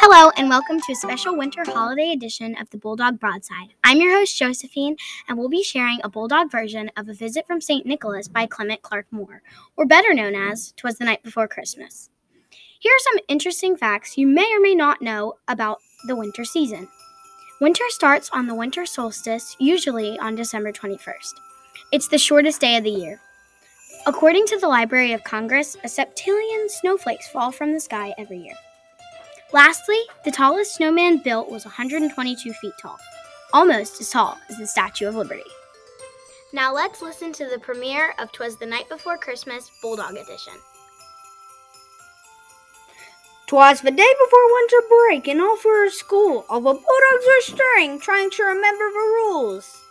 Hello, and welcome to a special winter holiday edition of the Bulldog Broadside. I'm your host, Josephine, and we'll be sharing a Bulldog version of A Visit from St. Nicholas by Clement Clarke Moore, or better known as Twas the Night Before Christmas. Here are some interesting facts you may or may not know about the winter season. Winter starts on the winter solstice, usually on December 21st. It's the shortest day of the year. According to the Library of Congress, a septillion snowflakes fall from the sky every year. Lastly, the tallest snowman built was 122 feet tall, almost as tall as the Statue of Liberty. Now let's listen to the premiere of Twas the Night Before Christmas Bulldog Edition. Twas the day before winter break, and all for school. All the bulldogs were stirring, trying to remember the rules.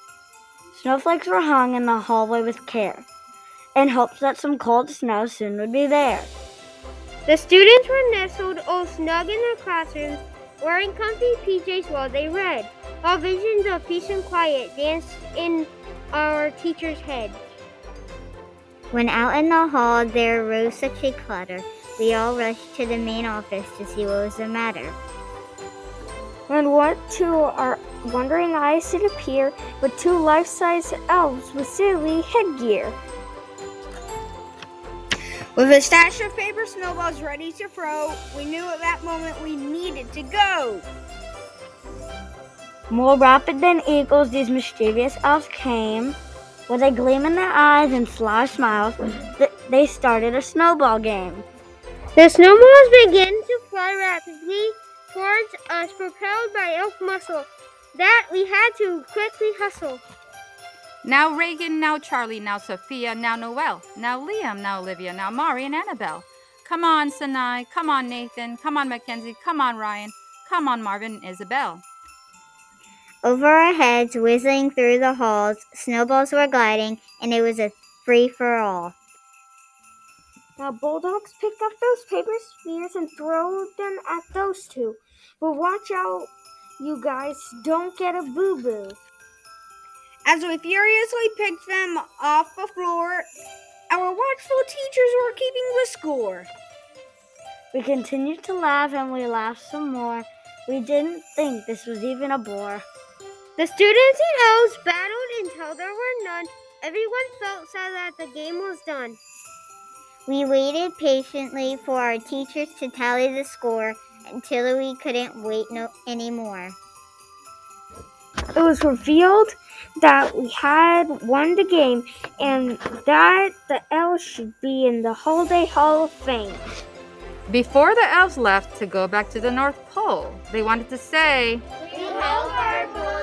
Snowflakes were hung in the hallway with care, in hopes that some cold snow soon would be there. The students were nestled all snug in their classrooms, wearing comfy PJs while they read, while visions of peace and quiet danced in our teacher's head. When out in the hall there rose such a clatter, we all rushed to the main office to see what was the matter. And what to our wondering eyes did appear but two life-size elves with silly headgear. With a stash of paper snowballs ready to throw, we knew at that moment we needed to go. More rapid than eagles, these mischievous elves came. With a gleam in their eyes and sly smiles, th- they started a snowball game. The snowballs began to fly rapidly towards us, propelled by elf muscle. That we had to quickly hustle. Now Reagan, now Charlie, now Sophia, now Noel, now Liam, now Olivia, now Mari and Annabelle. Come on, Sinai, come on, Nathan, come on, Mackenzie, come on, Ryan, come on, Marvin and Isabel. Over our heads, whizzing through the halls, snowballs were gliding, and it was a free for all. Now bulldogs pick up those paper spheres and throw them at those two. But watch out, you guys, don't get a boo boo. As we furiously picked them off the floor, our watchful teachers were keeping the score. We continued to laugh and we laughed some more. We didn't think this was even a bore. The students and elves battled until there were none. Everyone felt sad that the game was done. We waited patiently for our teachers to tally the score until we couldn't wait no anymore. It was revealed that we had won the game and that the elves should be in the Holiday Hall of Fame. Before the elves left to go back to the North Pole, they wanted to say, We hope our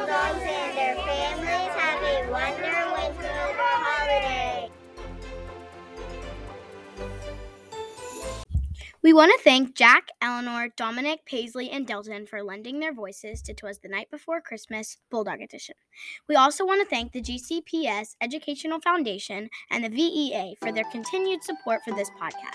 We want to thank Jack, Eleanor, Dominic, Paisley, and Delton for lending their voices to Twas the Night Before Christmas Bulldog Edition. We also want to thank the GCPS Educational Foundation and the VEA for their continued support for this podcast.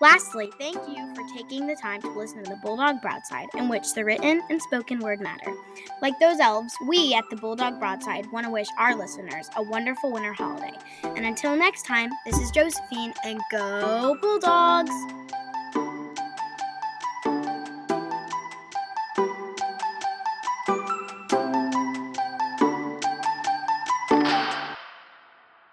Lastly, thank you for taking the time to listen to the Bulldog Broadside, in which the written and spoken word matter. Like those elves, we at the Bulldog Broadside want to wish our listeners a wonderful winter holiday. And until next time, this is Josephine, and go Bulldogs!